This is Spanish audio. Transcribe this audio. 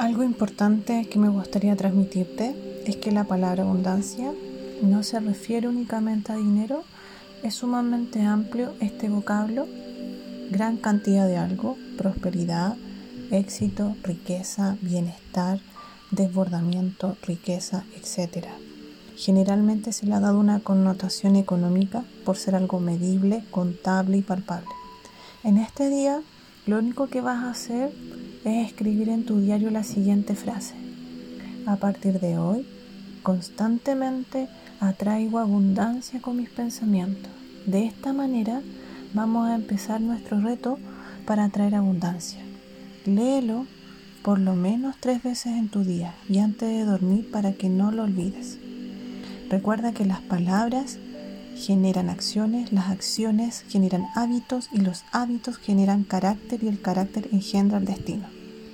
Algo importante que me gustaría transmitirte es que la palabra abundancia no se refiere únicamente a dinero, es sumamente amplio este vocablo, gran cantidad de algo, prosperidad, éxito, riqueza, bienestar, desbordamiento, riqueza, etc. Generalmente se le ha dado una connotación económica por ser algo medible, contable y palpable. En este día, lo único que vas a hacer es escribir en tu diario la siguiente frase. A partir de hoy, constantemente atraigo abundancia con mis pensamientos. De esta manera vamos a empezar nuestro reto para atraer abundancia. Léelo por lo menos tres veces en tu día y antes de dormir para que no lo olvides. Recuerda que las palabras generan acciones, las acciones generan hábitos y los hábitos generan carácter y el carácter engendra el destino.